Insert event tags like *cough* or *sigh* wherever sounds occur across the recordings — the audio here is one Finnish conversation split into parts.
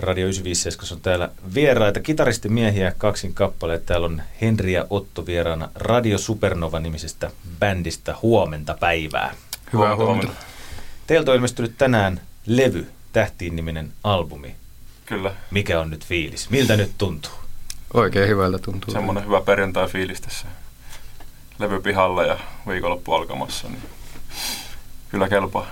Radio 957 on täällä vieraita, kitaristimiehiä, kaksin kappaleet. Täällä on Henri ja Otto vieraana Radio Supernova-nimisestä bändistä Huomenta päivää. Hyvää huomenta. Teiltä on ilmestynyt tänään levy, Tähtiin niminen albumi. Kyllä. Mikä on nyt fiilis? Miltä nyt tuntuu? Oikein hyvältä tuntuu. Semmoinen hyvä perjantai-fiilis tässä levy pihalla ja viikonloppu alkamassa, niin kyllä kelpaa.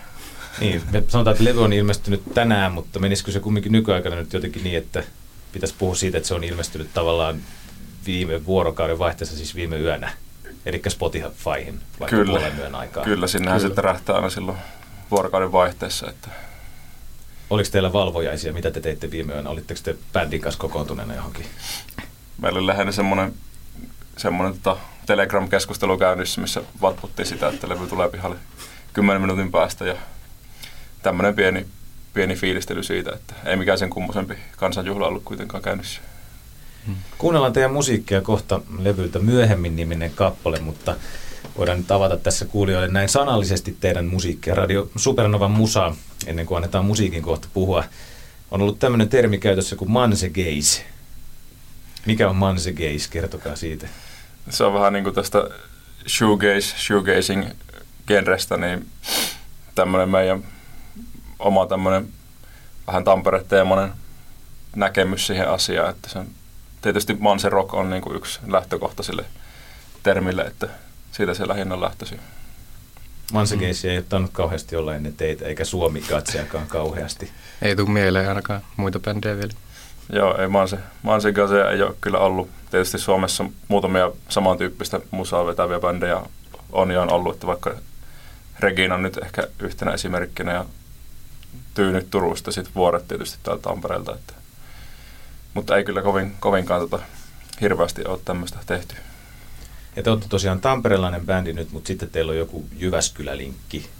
Niin, me sanotaan, että levy on ilmestynyt tänään, mutta menisikö se kumminkin nykyaikana nyt jotenkin niin, että pitäisi puhua siitä, että se on ilmestynyt tavallaan viime vuorokauden vaihteessa, siis viime yönä, eli Spotifyhin vaikka Kyllä. puolen yön aikaa. Kyllä, sinnehän Kyllä. sitten rähtää aina silloin vuorokauden vaihteessa, että Oliko teillä valvojaisia? Mitä te teitte viime yönä? Olitteko te bändin kanssa kokoontuneena johonkin? meillä oli lähinnä semmoinen, semmoinen tota Telegram-keskustelu käynnissä, missä vatputtiin sitä, että levy tulee pihalle 10 minuutin päästä ja tämmöinen pieni, pieni fiilistely siitä, että ei mikään sen kummosempi kansanjuhla ollut kuitenkaan käynnissä. Kuunnellaan teidän musiikkia kohta levyltä myöhemmin niminen kappale, mutta voidaan nyt avata tässä kuulijoille näin sanallisesti teidän musiikkia. Radio Supernovan musa, ennen kuin annetaan musiikin kohta puhua, on ollut tämmöinen termi käytössä kuin mansegeis. Mikä on mansegeis? Kertokaa siitä. Se on vähän niin kuin tästä shoegaze, shoegazing genrestä, niin tämmöinen meidän oma tämmöinen vähän Tampere-teemainen näkemys siihen asiaan, että se on, tietysti Manse Rock on niin kuin yksi lähtökohta sille termille, että siitä se lähinnä on lähtöisin. Mansegeisi ei ole tainnut kauheasti olla ennen teitä, eikä Suomi katseakaan kauheasti. Ei tule mieleen ainakaan muita bändejä vielä. Joo, ei Manse, Manse Gaze ei ole kyllä ollut. Tietysti Suomessa muutamia samantyyppistä musaa vetäviä bändejä on ja on ollut, että vaikka Regina on nyt ehkä yhtenä esimerkkinä ja Tyynyt Turusta, sitten Vuoret tietysti täältä Tampereelta. Että. Mutta ei kyllä kovin, kovinkaan tota, hirveästi ole tämmöistä tehty. Ja te olette tosiaan tamperelainen bändi nyt, mutta sitten teillä on joku Jyväskylä-linkki.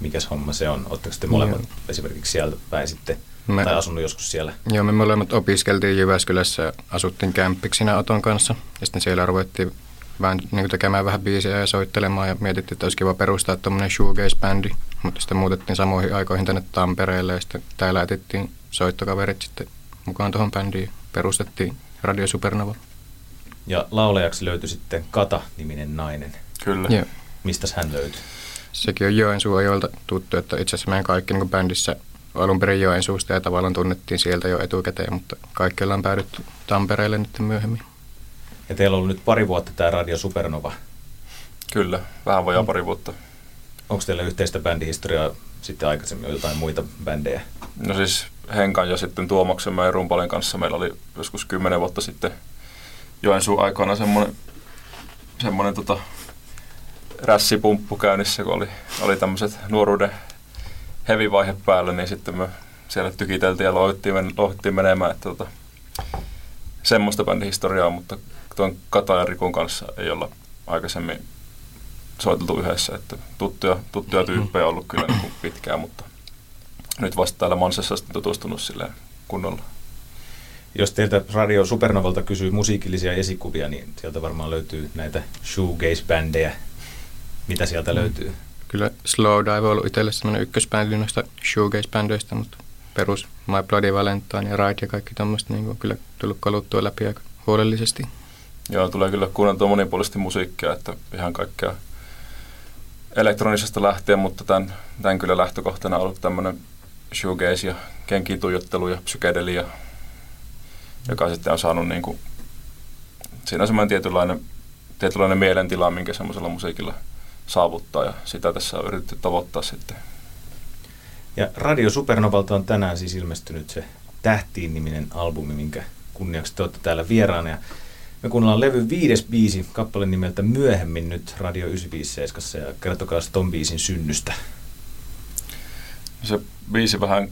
Mikäs homma se on? Oletteko te molemmat Joo. esimerkiksi sieltä päin sitten, Me- tai asunut joskus siellä? Joo, me molemmat opiskeltiin Jyväskylässä ja asuttiin kämppiksinä Oton kanssa. Ja sitten siellä ruvettiin vähän niin kuin tekemään vähän biisejä ja soittelemaan ja mietittiin, että olisi kiva perustaa tuommoinen shoegaze-bändi. Mutta sitten muutettiin samoihin aikoihin tänne Tampereelle ja sitten täällä etettiin soittokaverit sitten mukaan tuohon bändiin. Perustettiin Radio Supernova. Ja laulajaksi löytyi sitten Kata-niminen nainen. Kyllä. Joo. Mistäs hän löytyi? Sekin on Joensuun ajoilta tuttu, että itse asiassa meidän kaikki niin bändissä alun perin Joensuusta ja tavallaan tunnettiin sieltä jo etukäteen, mutta kaikki ollaan päädytty Tampereelle nyt myöhemmin. Ja teillä on ollut nyt pari vuotta tämä Radio Supernova. Kyllä, vähän vajaa pari vuotta. Onko teillä yhteistä bändihistoriaa sitten aikaisemmin jotain muita bändejä? No siis Henkan ja sitten Tuomaksen meidän rumpalin kanssa meillä oli joskus kymmenen vuotta sitten Joensuun aikana semmoinen, semmoinen tota, rässipumppu käynnissä, kun oli, oli tämmöiset nuoruuden hevivaihe päällä, niin sitten me siellä tykiteltiin ja lohittiin, lohittiin menemään. Että tota, semmoista bändihistoriaa, mutta tuon Kata ja Rikun kanssa ei olla aikaisemmin soiteltu yhdessä. Että tuttuja, tuttuja tyyppejä on ollut kyllä niin kuin pitkään, mutta nyt vasta täällä Mansessa sitten tutustunut silleen kunnolla. Jos teiltä Radio Supernovalta kysyy musiikillisia esikuvia, niin sieltä varmaan löytyy näitä shoegaze-bändejä. Mitä sieltä löytyy? Kyllä Slow Dive on ollut itselle semmoinen ykkösbändi noista shoegaze-bändeistä, mutta perus My Bloody Valentine ja Ride ja kaikki tämmöistä niin on kyllä tullut kaluttua läpi aika huolellisesti. Joo, tulee kyllä kuunneltua monipuolisesti musiikkia, että ihan kaikkea elektronisesta lähtien, mutta tämän, tämän kyllä lähtökohtana on ollut tämmöinen shoegaze ja kenkiin tuijottelu ja psykedelia, joka sitten on saanut niin kuin, siinä on semmoinen tietynlainen, tietynlainen mielentila, minkä semmoisella musiikilla saavuttaa ja sitä tässä on yritetty tavoittaa sitten. Ja Radio Supernovalta on tänään siis ilmestynyt se Tähtiin-niminen albumi, minkä kunniaksi te olette täällä vieraana. Ja me kuunnellaan levy viides biisi, kappale nimeltä Myöhemmin nyt Radio 957 ja kertokaa ton biisin synnystä. Se biisi vähän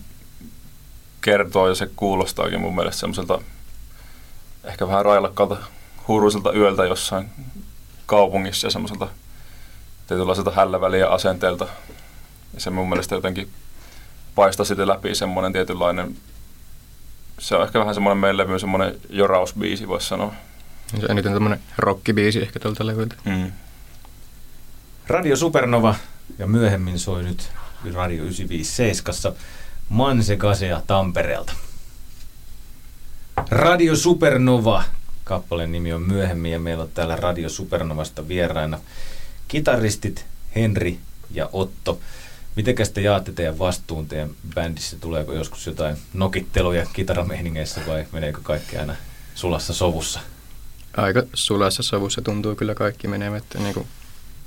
kertoo ja se kuulostaakin mun mielestä semmoiselta ehkä vähän railakkaalta huuruiselta yöltä jossain kaupungissa ja semmoiselta tietynlaiselta hälläväliä asenteelta. Ja se mun mielestä jotenkin paistaa sitten läpi semmoinen tietynlainen, se on ehkä vähän semmoinen meidän levy, semmoinen jorausbiisi voisi sanoa. Se eniten tämmöinen rockibiisi ehkä tuolta levyltä. Mm. Radio Supernova ja myöhemmin soi nyt Radio 957 Manse Gasea Tampereelta. Radio Supernova. Kappaleen nimi on myöhemmin ja meillä on täällä Radio Supernovasta vieraina kitaristit Henri ja Otto. Mitenkäs te jaatte teidän vastuun teidän bändissä? Tuleeko joskus jotain nokitteluja kitarameiningeissä vai meneekö kaikki aina sulassa sovussa? Aika sulassa sovussa tuntuu kyllä kaikki menevät. Että niin kuin,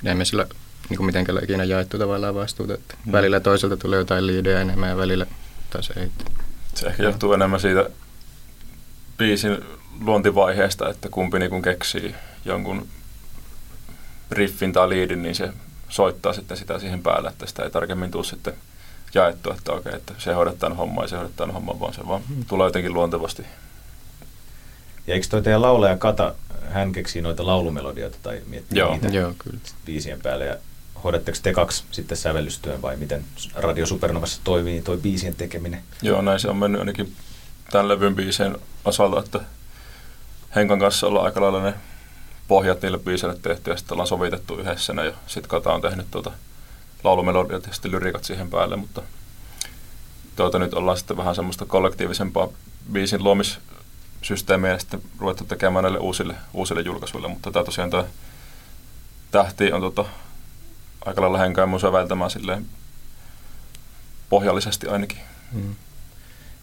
emme sillä niin kuin mitenkään ikinä jaettu tavallaan vastuuta. Että mm. Välillä toiselta tulee jotain liidejä enemmän ja välillä taas ei. Se ehkä johtuu enemmän siitä biisin luontivaiheesta, että kumpi niin keksii jonkun riffin tai liidin, niin se soittaa sitten sitä siihen päälle, että sitä ei tarkemmin tule sitten jaettua, että okei, että se hoidetaan homma ja se hoidetaan homma, vaan se vaan hmm. tulee jotenkin luontevasti. Ja eikö toi teidän laulaja Kata, hän keksii noita laulumelodioita tai miettii Joo. niitä Joo, kyllä. biisien päälle ja hoidatteko te kaksi sitten sävellystyön vai miten Radio Supernovassa toimii toi biisien tekeminen? Joo, näin se on mennyt ainakin tämän levyn biisien osalta, että Henkan kanssa ollaan aika lailla ne pohjat niille biiseille tehty ja sitten ollaan sovitettu yhdessä ne ja sitten Kata on tehnyt tuota laulumelodiat ja sitten lyrikat siihen päälle, mutta tuota, nyt ollaan sitten vähän semmoista kollektiivisempaa biisin luomissysteemiä ja sitten ruvettu tekemään näille uusille, uusille julkaisuille, mutta tämä tosiaan tämä tähti on tuota, aika lailla henkään mun säveltämään silleen pohjallisesti ainakin. Mm.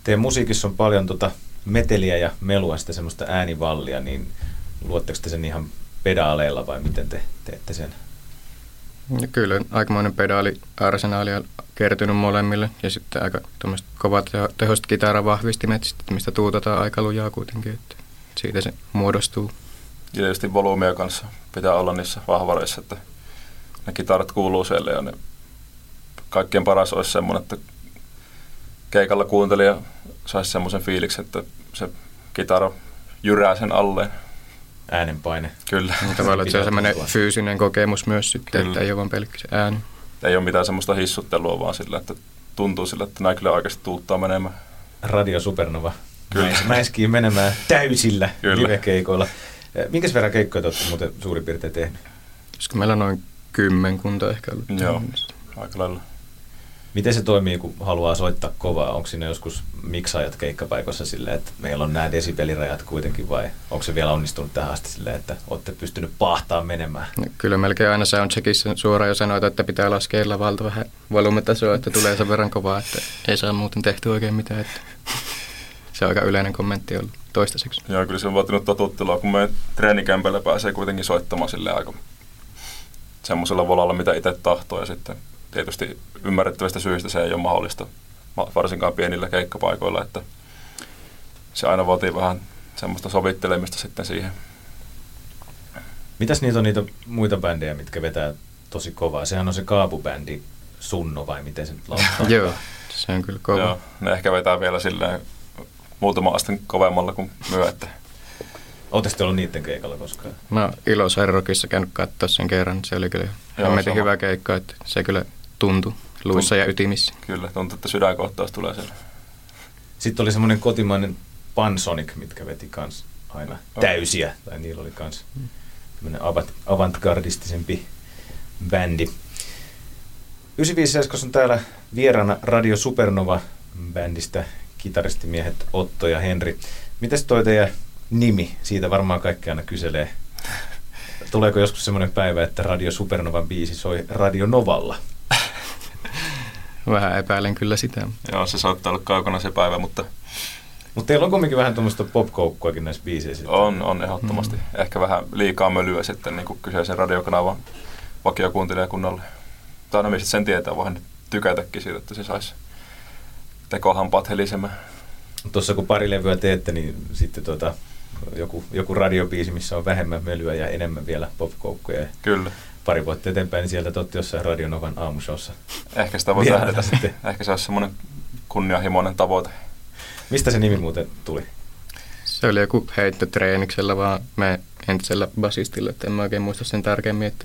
Teidän musiikissa on paljon tota meteliä ja melua, sitä semmoista äänivallia, niin luotteko te sen ihan pedaaleilla vai miten te teette sen? Ja kyllä aikamoinen pedaaliarsenaali on kertynyt molemmille ja sitten aika kovat tehosta kitaravahvistimet, mistä tuutataan aika lujaa kuitenkin, että siitä se muodostuu. Ja tietysti volyymia kanssa pitää olla niissä vahvareissa, että ne kitarat kuuluu siellä ja ne kaikkien paras olisi semmoinen, että keikalla kuuntelija saisi semmoisen fiiliksen, että se kitara jyrää sen alleen. Äänenpaine. Kyllä. Tavallaan, että se on semmoinen fyysinen kokemus myös sitten, Kyllä. että ei ole vain pelkkä ääni. Ei ole mitään semmoista hissuttelua, vaan sillä, että tuntuu sillä, että näin kyllä oikeasti tuuttaa menemään. Radio Supernova. Kyllä. Mäiskii menemään täysillä live-keikoilla. Minkäs verran keikkoja olette muuten suurin piirtein tehnyt? Olisiko meillä noin kymmenkunta ehkä ollut. Joo, aika lailla. Miten se toimii, kun haluaa soittaa kovaa? Onko siinä joskus miksaajat keikkapaikoissa silleen, että meillä on nämä desibelirajat kuitenkin vai onko se vielä onnistunut tähän asti silleen, että olette pystynyt pahtaan menemään? No, kyllä melkein aina soundcheckissa suoraan jo sanoit, että pitää laskea lavalta vähän volumetasoa, että tulee sen verran kovaa, että ei saa muuten tehty oikein mitään. Että se on aika yleinen kommentti ollut toistaiseksi. Joo, kyllä se on vaatinut totuttelua, kun me treenikämpällä pääsee kuitenkin soittamaan sille aika semmoisella volalla, mitä itse tahtoo ja sitten tietysti ymmärrettävistä syistä se ei ole mahdollista, varsinkaan pienillä keikkapaikoilla, että se aina vaatii vähän semmoista sovittelemista sitten siihen. Mitäs niitä on niitä muita bändejä, mitkä vetää tosi kovaa? Sehän on se kaapubändi Sunno vai miten se nyt lauttaa? *laughs* Joo, se on kyllä kova. Joo, ne ehkä vetää vielä silleen muutama asteen kovemmalla kuin myö, että Oletteko ollut niiden keikalla koskaan? No Ilo Sairokissa käynyt katsoa sen kerran. Se oli kyllä hemmetin hyvä keikka, että se kyllä tuntui luissa ja ytimissä. Kyllä, tuntuu, että sydänkohtaus tulee siellä. Sitten oli semmoinen kotimainen Pansonic, mitkä veti kans aina oh. täysiä, tai niillä oli kans tämmöinen avant- avantgardistisempi bändi. 95 on täällä vieraana Radio Supernova-bändistä kitaristimiehet Otto ja Henri. Mites toi teidän nimi? Siitä varmaan kaikki aina kyselee. Tuleeko joskus semmoinen päivä, että Radio Supernovan biisi soi Radio Novalla? Vähän epäilen kyllä sitä. Joo, se saattaa olla kaukana se päivä, mutta... Mutta teillä on kuitenkin vähän tuommoista popkoukkuakin näissä biiseissä. On, on ehdottomasti. Mm. Ehkä vähän liikaa mölyä sitten niin kyseisen radiokanavan vakiokuuntelijakunnalle. Tai no, sen tietää, voihan tykätäkin siitä, että se saisi tekohampaat helisemään. Tuossa kun pari levyä teette, niin sitten tuota, joku, joku radiobiisi, missä on vähemmän mölyä ja enemmän vielä popkoukkuja. Kyllä pari vuotta eteenpäin, niin sieltä totti jossain Radionovan aamushowssa. Ehkä sitä voi tähdätä sitten. Ehkä se olisi semmoinen kunnianhimoinen tavoite. Mistä se nimi muuten tuli? Se oli joku heitto treeniksellä vaan me entisellä basistilla, että en mä oikein muista sen tarkemmin, että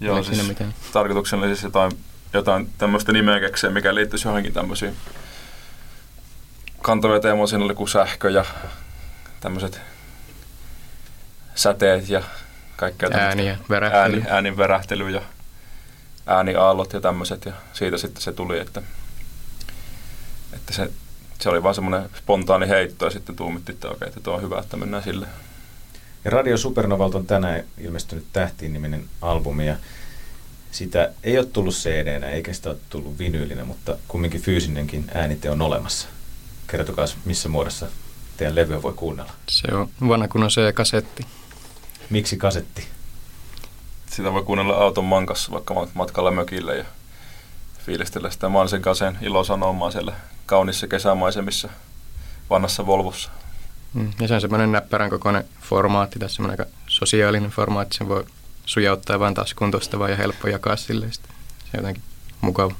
Joo, siis mitään. tarkoituksena oli siis jotain, jotain tämmöistä nimeä keksiä, mikä liittyisi johonkin tämmöisiin kantavia teemoja. Siinä oli kuin sähkö ja tämmöiset säteet ja kaikkea ääniä. Ääni, äänin värähtely ja ääniaallot ja tämmöiset. Ja siitä sitten se tuli, että, että se se oli vaan semmoinen spontaani heitto ja sitten tuumittiin, että okei, että tuo on hyvä, että mennään sille. Ja Radio Supernovalta on tänään ilmestynyt Tähtiin niminen albumi ja sitä ei ole tullut cd eikä sitä ole tullut vinyylinä, mutta kumminkin fyysinenkin äänite on olemassa. Kertokaa, missä muodossa teidän levyä voi kuunnella. Se on vanha kunnon C-kasetti. Miksi kasetti? Sitä voi kuunnella auton mankassa vaikka matkalla mökille ja fiilistellä sitä Mansen kaseen ilosanomaa siellä kaunissa kesämaisemissa vanhassa Volvossa. Mm, ja se on semmoinen näppärän kokoinen formaatti, tässä semmoinen aika sosiaalinen formaatti, sen voi sujauttaa vaan taskuun tuosta vaan ja helppo jakaa sille. Se on jotenkin mukava.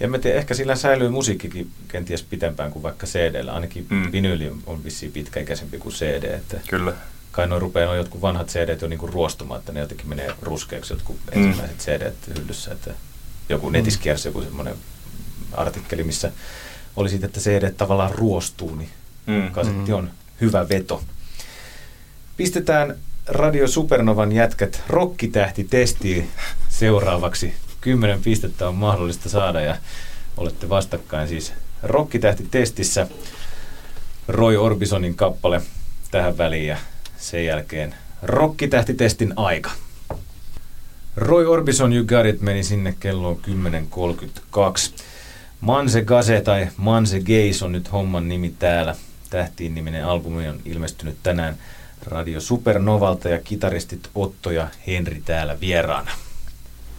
Ja mä tiedän, ehkä sillä säilyy musiikkikin kenties pitempään kuin vaikka cd Ainakin mm. vinyyli on vissiin pitkäikäisempi kuin CD. Että Kyllä. Kai noin rupeaa noin jotkut vanhat CD jo niinku ruostumaan, että ne jotenkin menee ruskeaksi jotkut mm. ensimmäiset CD hyllyssä. Että joku mm. netissä kiersi joku semmoinen artikkeli, missä oli siitä, että CD tavallaan ruostuu, niin mm. kasetti mm. on hyvä veto. Pistetään Radio Supernovan jätkät rokkitähti testiin seuraavaksi. Kymmenen pistettä on mahdollista saada ja olette vastakkain siis rokkitähti testissä. Roy Orbisonin kappale tähän väliin ja sen jälkeen rokkitähtitestin aika. Roy Orbison You Got It meni sinne kello 10.32. Manse Gase tai Manse Gaze on nyt homman nimi täällä. Tähtiin niminen albumi on ilmestynyt tänään Radio Supernovalta ja kitaristit Otto ja Henri täällä vieraana.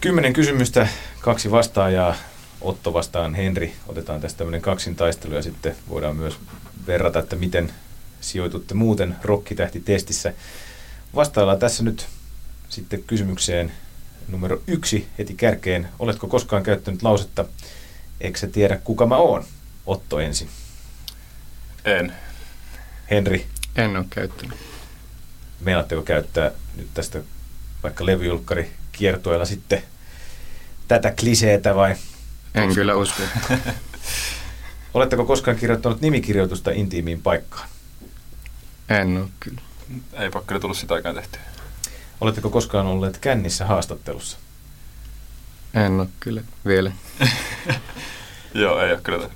Kymmenen kysymystä, kaksi vastaajaa. Otto vastaan Henri. Otetaan tästä tämmöinen kaksintaistelu ja sitten voidaan myös verrata, että miten sijoitutte muuten rokkitähti-testissä. Vastaillaan tässä nyt sitten kysymykseen numero yksi heti kärkeen. Oletko koskaan käyttänyt lausetta, eikö sä tiedä kuka mä oon? Otto ensin. En. Henri? En ole käyttänyt. Meinaatteko käyttää nyt tästä vaikka levyjulkkari kiertueella sitten tätä kliseetä vai? En kyllä usko. *laughs* Oletteko koskaan kirjoittanut nimikirjoitusta intiimiin paikkaan? En ole kyllä. Ei kyllä tullut sitä aikaan tehty. Oletteko koskaan olleet kännissä haastattelussa? En ole kyllä vielä. *laughs* Joo, ei ole kyllä.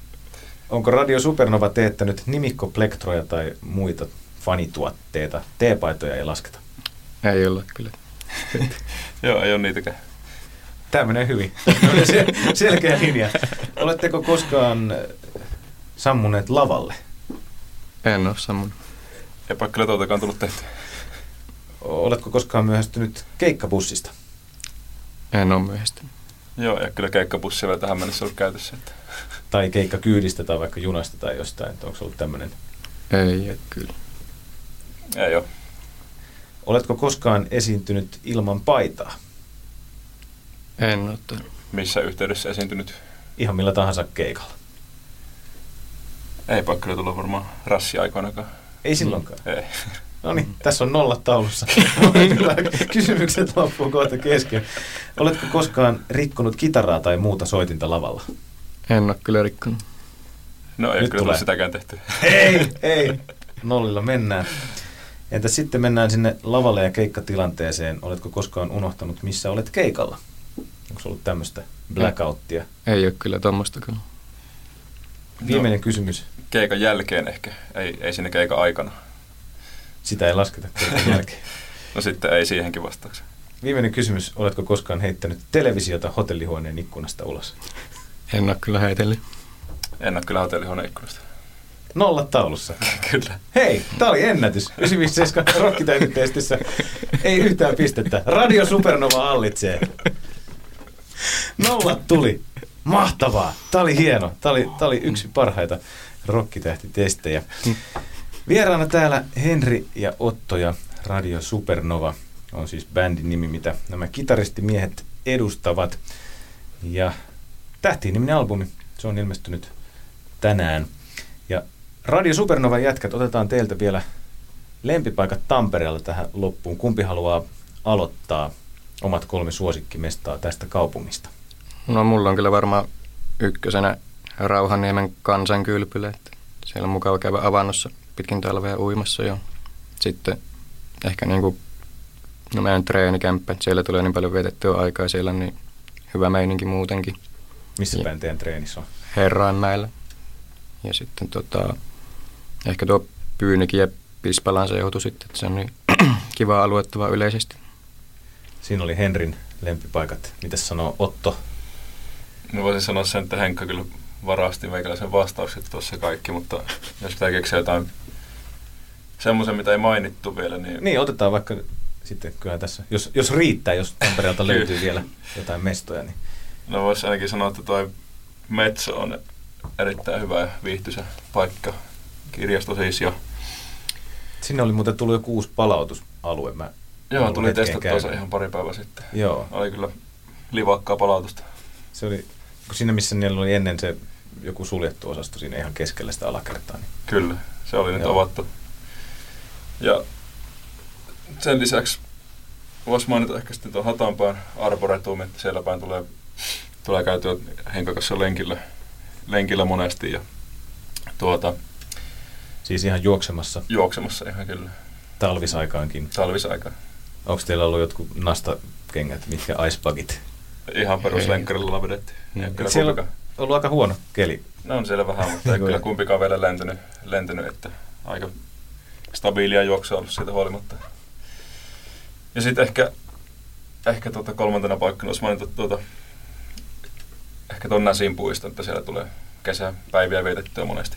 Onko Radio Supernova teettänyt nimikkoplektroja tai muita fanituotteita? T-paitoja ei lasketa. Ei ole kyllä. *laughs* Joo, ei ole niitäkään. Tämä menee hyvin. selkeä linja. Oletteko koskaan sammuneet lavalle? En ole sammunut. Eipä kyllä tuotakaan tullut tehty. Oletko koskaan myöhästynyt keikkabussista? En ole myöhästynyt. Joo, ja kyllä keikkabussi ei tähän mennessä ollut käytössä. Että. Tai keikkakyydistä tai vaikka junasta tai jostain, että onko ollut tämmöinen? Ei, ei kyllä. Ei ole. Oletko koskaan esiintynyt ilman paitaa? En ole. Missä yhteydessä esiintynyt? Ihan millä tahansa keikalla. Ei kyllä tullut varmaan rassi-aikoinakaan. Ei silloinkaan? Ei. No niin, tässä on nollat taulussa. *laughs* Kysymykset loppuu kohta kesken. Oletko koskaan rikkonut kitaraa tai muuta soitinta lavalla? En ole kyllä rikkonut. No ei Nyt kyllä tulee. sitäkään tehty. Ei, *laughs* ei. Nollilla mennään. Entä sitten mennään sinne lavalle ja keikkatilanteeseen. Oletko koskaan unohtanut, missä olet keikalla? Onko ollut tämmöistä blackouttia? Ei, ei ole kyllä tuommoistakaan. Viimeinen no, kysymys. Keikan jälkeen ehkä, ei, ei sinne keikan aikana. Sitä ei lasketa keikan *laughs* jälkeen. no sitten ei siihenkin vastauksen. Viimeinen kysymys. Oletko koskaan heittänyt televisiota hotellihuoneen ikkunasta ulos? En ole kyllä heitellyt. En ole kyllä hotellihuoneen ikkunasta. Nolla taulussa. *laughs* Kyllä. Hei, tää oli ennätys. 957 *laughs* rokkitäytytestissä ei yhtään pistettä. Radio Supernova hallitsee. Nollat tuli. Mahtavaa. Tää oli hieno. Tää oli, tää oli yksi parhaita rokkitähtitestejä. Vieraana täällä Henri ja Otto ja Radio Supernova on siis bändin nimi, mitä nämä kitaristimiehet edustavat. Ja Tähtiin niminen albumi, se on ilmestynyt tänään. Ja Radio Supernova jätkät, otetaan teiltä vielä lempipaikat Tampereella tähän loppuun. Kumpi haluaa aloittaa omat kolme suosikkimestaa tästä kaupungista? No mulla on kyllä varmaan ykkösenä Rauhaniemen kansankylpylä. Että siellä on mukava käydä avannossa pitkin talvea uimassa jo. Sitten ehkä niin kuin, no meidän treenikämppä, siellä tulee niin paljon vietettyä aikaa, siellä on niin hyvä meininki muutenkin. Missä päin teidän treenissä on? Herrainmäellä. Ja sitten tota, ehkä tuo Pyynikin ja Pispalan se joutui sitten, että se on niin *clears throat* kiva aluetta vaan yleisesti. Siinä oli Henrin lempipaikat. Mitäs sanoo Otto? No voisin sanoa sen, että Henkka kyllä varasti meikäläisen vastaukset tuossa kaikki, mutta jos pitää keksiä jotain semmoisen, mitä ei mainittu vielä, niin... Niin, otetaan vaikka sitten kyllä tässä, jos, jos riittää, jos Tampereelta löytyy vielä jotain mestoja, niin... No voisi ainakin sanoa, että tuo Metso on erittäin hyvä ja viihtyisä paikka. Kirjasto siis jo. Sinne oli muuten tullut jo kuusi palautusalue. Mä Joo, tuli testattua se ihan pari päivää sitten. Joo. Oli kyllä livakkaa palautusta. Se oli, siinä missä niillä oli ennen se joku suljettu osasto siinä ihan keskellä sitä alakertaa. Niin... Kyllä, se oli nyt Joo. avattu. Ja sen lisäksi voisi mainita ehkä sitten tuon Hatanpään Arboretum, että siellä päin tulee, tulee käytyä henkakassa lenkillä, lenkillä monesti. Ja tuota, siis ihan juoksemassa? Juoksemassa ihan kyllä. Talvisaikaankin? Talvisaikaan. Onko teillä ollut jotkut nastakengät, mitkä icebugit? Ihan peruslenkkarilla vedetty. Kyllä siellä on ollut aika huono keli. No on siellä vähän, mutta ei kyllä kumpikaan vielä lentynyt, lentynyt että aika stabiilia juoksua ollut siitä huolimatta. Ja sitten ehkä, ehkä tuota kolmantena paikkana olisi mainittu tuota, ehkä tuon Näsin puiston, että siellä tulee kesäpäiviä vietettyä monesti.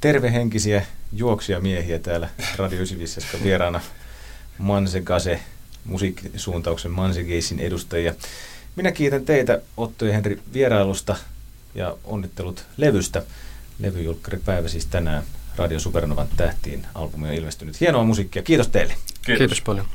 Tervehenkisiä juoksia miehiä täällä Radio 95 vieraana Manse Gase, musiikkisuuntauksen Manse Geisin edustajia. Minä kiitän teitä Otto ja Henri vierailusta ja onnittelut levystä. Levyjulkkaripäivä siis tänään Radio Supernovan tähtiin. Albumi on ilmestynyt. Hienoa musiikkia. Kiitos teille. Kiitos, Kiitos paljon.